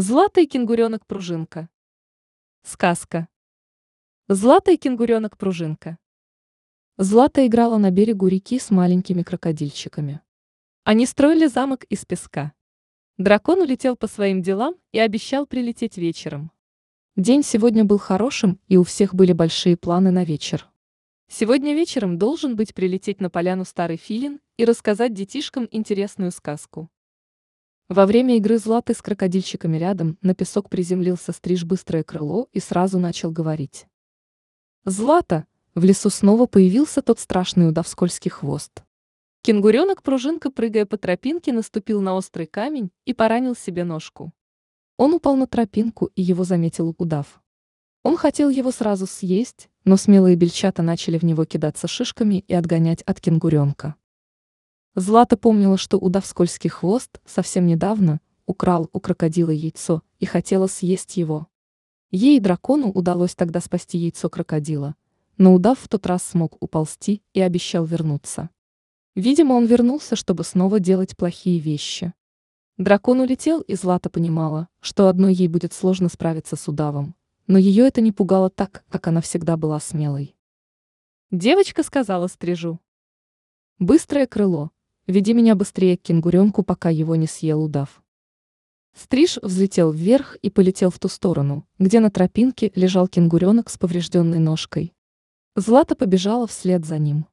Злата и кенгуренок-пружинка. Сказка. Злата и кенгуренок-пружинка. Злата играла на берегу реки с маленькими крокодильчиками. Они строили замок из песка. Дракон улетел по своим делам и обещал прилететь вечером. День сегодня был хорошим, и у всех были большие планы на вечер. Сегодня вечером должен быть прилететь на поляну старый филин и рассказать детишкам интересную сказку. Во время игры Златы с крокодильчиками рядом на песок приземлился стриж быстрое крыло и сразу начал говорить. «Злата!» В лесу снова появился тот страшный удавскольский хвост. Кенгуренок-пружинка, прыгая по тропинке, наступил на острый камень и поранил себе ножку. Он упал на тропинку, и его заметил удав. Он хотел его сразу съесть, но смелые бельчата начали в него кидаться шишками и отгонять от кенгуренка. Злата помнила, что удав скользкий хвост совсем недавно украл у крокодила яйцо и хотела съесть его. Ей дракону удалось тогда спасти яйцо крокодила, но удав в тот раз смог уползти и обещал вернуться. Видимо, он вернулся, чтобы снова делать плохие вещи. Дракон улетел, и Злата понимала, что одной ей будет сложно справиться с удавом, но ее это не пугало так, как она всегда была смелой. Девочка сказала стрижу. Быстрое крыло, Веди меня быстрее к кенгуренку, пока его не съел удав. Стриж взлетел вверх и полетел в ту сторону, где на тропинке лежал кенгуренок с поврежденной ножкой. Злата побежала вслед за ним.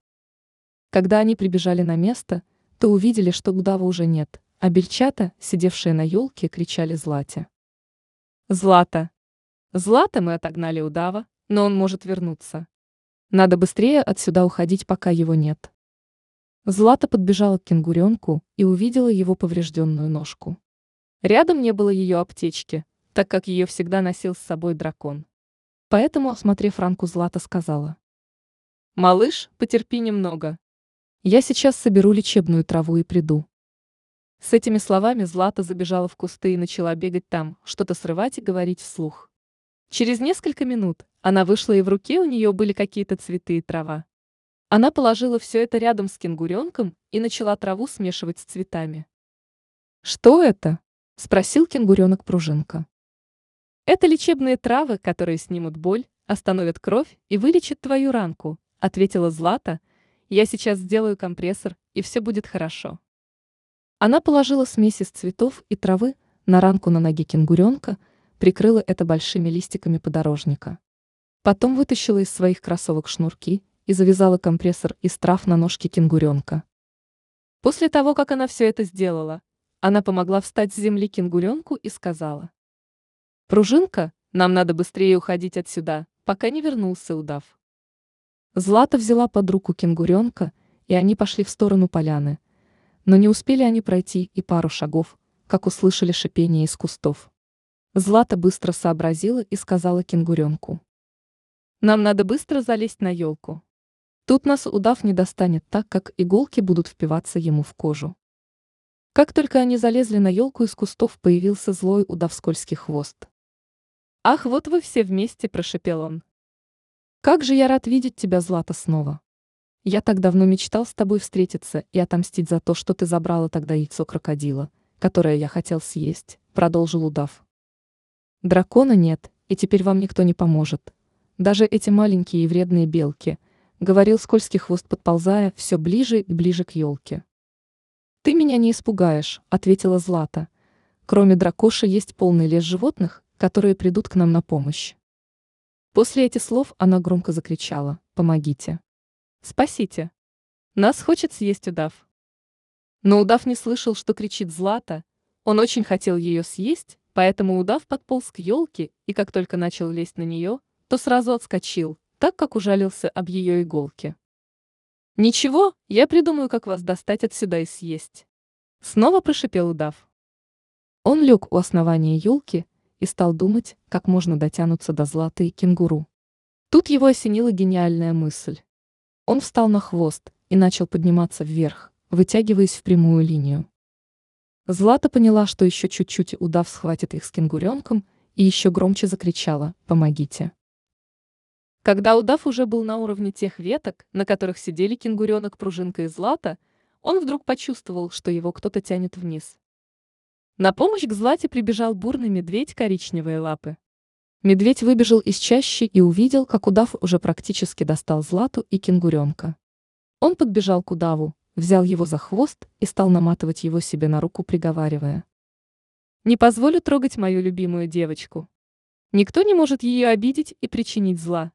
Когда они прибежали на место, то увидели, что удава уже нет, а бельчата, сидевшие на елке, кричали Злате. «Злата! Злата мы отогнали удава, но он может вернуться. Надо быстрее отсюда уходить, пока его нет». Злата подбежала к кенгуренку и увидела его поврежденную ножку. Рядом не было ее аптечки, так как ее всегда носил с собой дракон. Поэтому, осмотрев ранку, Злата сказала. «Малыш, потерпи немного. Я сейчас соберу лечебную траву и приду». С этими словами Злата забежала в кусты и начала бегать там, что-то срывать и говорить вслух. Через несколько минут она вышла и в руке у нее были какие-то цветы и трава. Она положила все это рядом с кенгуренком и начала траву смешивать с цветами. «Что это?» – спросил кенгуренок-пружинка. «Это лечебные травы, которые снимут боль, остановят кровь и вылечат твою ранку», – ответила Злата. «Я сейчас сделаю компрессор, и все будет хорошо». Она положила смесь из цветов и травы на ранку на ноге кенгуренка, прикрыла это большими листиками подорожника. Потом вытащила из своих кроссовок шнурки и завязала компрессор из трав на ножке кенгуренка. После того, как она все это сделала, она помогла встать с земли кенгуренку и сказала. «Пружинка, нам надо быстрее уходить отсюда, пока не вернулся удав». Злата взяла под руку кенгуренка, и они пошли в сторону поляны. Но не успели они пройти и пару шагов, как услышали шипение из кустов. Злата быстро сообразила и сказала кенгуренку. «Нам надо быстро залезть на елку». Тут нас удав не достанет так, как иголки будут впиваться ему в кожу. Как только они залезли на елку из кустов, появился злой удав хвост. «Ах, вот вы все вместе!» – прошепел он. «Как же я рад видеть тебя, Злата, снова! Я так давно мечтал с тобой встретиться и отомстить за то, что ты забрала тогда яйцо крокодила, которое я хотел съесть», – продолжил удав. «Дракона нет, и теперь вам никто не поможет. Даже эти маленькие и вредные белки – говорил скользкий хвост, подползая все ближе и ближе к елке. «Ты меня не испугаешь», — ответила Злата. «Кроме дракоши есть полный лес животных, которые придут к нам на помощь». После этих слов она громко закричала «Помогите! Спасите! Нас хочет съесть удав!» Но удав не слышал, что кричит Злата. Он очень хотел ее съесть, поэтому удав подполз к елке и как только начал лезть на нее, то сразу отскочил, так как ужалился об ее иголке. «Ничего, я придумаю, как вас достать отсюда и съесть». Снова прошипел удав. Он лег у основания елки и стал думать, как можно дотянуться до златой кенгуру. Тут его осенила гениальная мысль. Он встал на хвост и начал подниматься вверх, вытягиваясь в прямую линию. Злата поняла, что еще чуть-чуть удав схватит их с кенгуренком, и еще громче закричала «Помогите!». Когда удав уже был на уровне тех веток, на которых сидели кенгуренок, пружинка и злата, он вдруг почувствовал, что его кто-то тянет вниз. На помощь к Злате прибежал бурный медведь коричневые лапы. Медведь выбежал из чащи и увидел, как удав уже практически достал Злату и кенгуренка. Он подбежал к удаву, взял его за хвост и стал наматывать его себе на руку, приговаривая. «Не позволю трогать мою любимую девочку. Никто не может ее обидеть и причинить зла».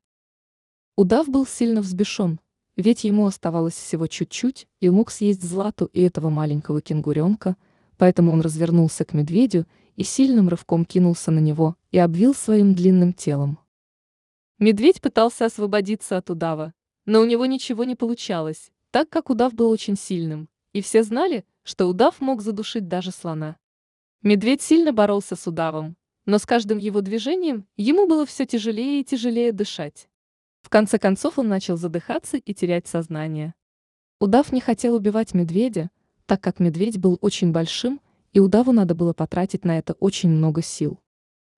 Удав был сильно взбешен, ведь ему оставалось всего чуть-чуть, и мог съесть Злату и этого маленького кенгуренка, поэтому он развернулся к медведю и сильным рывком кинулся на него и обвил своим длинным телом. Медведь пытался освободиться от удава, но у него ничего не получалось, так как удав был очень сильным, и все знали, что удав мог задушить даже слона. Медведь сильно боролся с удавом, но с каждым его движением ему было все тяжелее и тяжелее дышать. В конце концов он начал задыхаться и терять сознание. Удав не хотел убивать медведя, так как медведь был очень большим, и удаву надо было потратить на это очень много сил.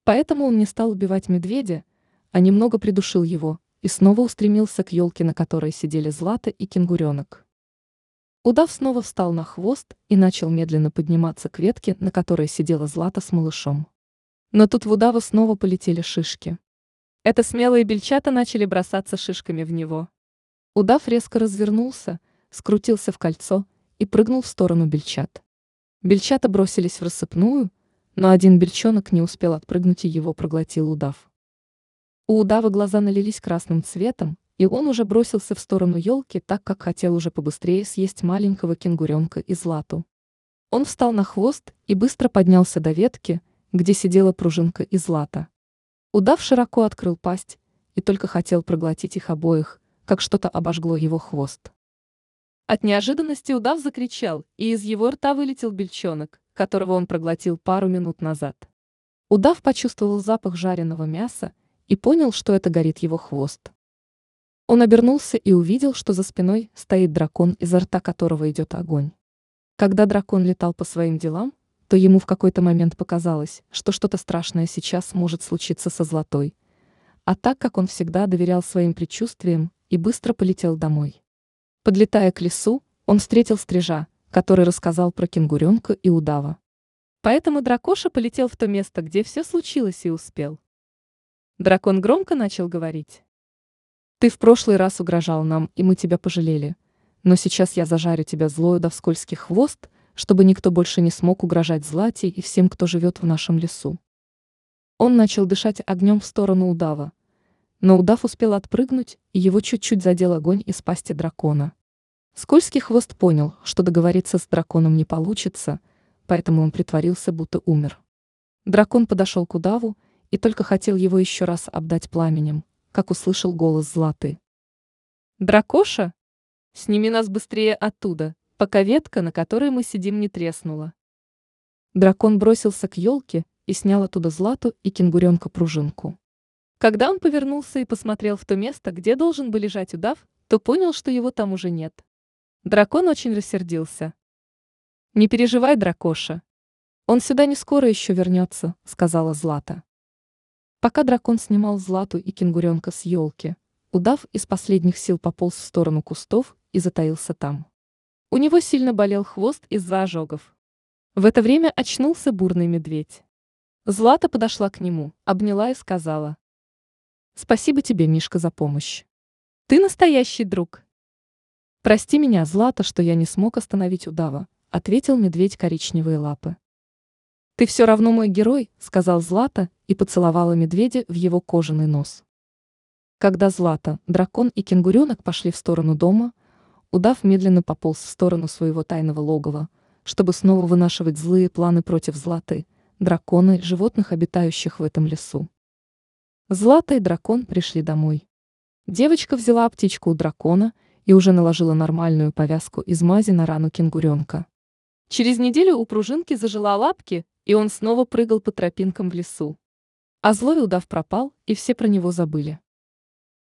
Поэтому он не стал убивать медведя, а немного придушил его, и снова устремился к елке, на которой сидели Злата и кенгуренок. Удав снова встал на хвост и начал медленно подниматься к ветке, на которой сидела Злата с малышом. Но тут в удава снова полетели шишки. Это смелые бельчата начали бросаться шишками в него. Удав резко развернулся, скрутился в кольцо и прыгнул в сторону бельчат. Бельчата бросились в рассыпную, но один бельчонок не успел отпрыгнуть и его проглотил удав. У удава глаза налились красным цветом, и он уже бросился в сторону елки, так как хотел уже побыстрее съесть маленького кенгуренка и злату. Он встал на хвост и быстро поднялся до ветки, где сидела пружинка и злата. Удав широко открыл пасть и только хотел проглотить их обоих, как что-то обожгло его хвост. От неожиданности удав закричал, и из его рта вылетел бельчонок, которого он проглотил пару минут назад. Удав почувствовал запах жареного мяса и понял, что это горит его хвост. Он обернулся и увидел, что за спиной стоит дракон, изо рта которого идет огонь. Когда дракон летал по своим делам, то ему в какой-то момент показалось, что что-то страшное сейчас может случиться со Златой. А так как он всегда доверял своим предчувствиям и быстро полетел домой. Подлетая к лесу, он встретил стрижа, который рассказал про кенгуренка и удава. Поэтому дракоша полетел в то место, где все случилось и успел. Дракон громко начал говорить. «Ты в прошлый раз угрожал нам, и мы тебя пожалели. Но сейчас я зажарю тебя злою да в хвост, чтобы никто больше не смог угрожать Злате и всем, кто живет в нашем лесу». Он начал дышать огнем в сторону удава. Но удав успел отпрыгнуть, и его чуть-чуть задел огонь из пасти дракона. Скользкий хвост понял, что договориться с драконом не получится, поэтому он притворился, будто умер. Дракон подошел к удаву и только хотел его еще раз обдать пламенем, как услышал голос Златы. «Дракоша? Сними нас быстрее оттуда, пока ветка, на которой мы сидим, не треснула». Дракон бросился к елке и снял оттуда Злату и кенгуренка-пружинку. Когда он повернулся и посмотрел в то место, где должен был лежать удав, то понял, что его там уже нет. Дракон очень рассердился. «Не переживай, дракоша. Он сюда не скоро еще вернется», — сказала Злата. Пока дракон снимал Злату и кенгуренка с елки, удав из последних сил пополз в сторону кустов и затаился там. У него сильно болел хвост из-за ожогов. В это время очнулся бурный медведь. Злата подошла к нему, обняла и сказала. «Спасибо тебе, Мишка, за помощь. Ты настоящий друг». «Прости меня, Злата, что я не смог остановить удава», ответил медведь коричневые лапы. «Ты все равно мой герой», — сказал Злата и поцеловала медведя в его кожаный нос. Когда Злата, дракон и кенгуренок пошли в сторону дома, удав медленно пополз в сторону своего тайного логова, чтобы снова вынашивать злые планы против Златы, дракона и животных, обитающих в этом лесу. Злата и дракон пришли домой. Девочка взяла птичку у дракона и уже наложила нормальную повязку из мази на рану кенгуренка. Через неделю у пружинки зажила лапки, и он снова прыгал по тропинкам в лесу. А злой удав пропал, и все про него забыли.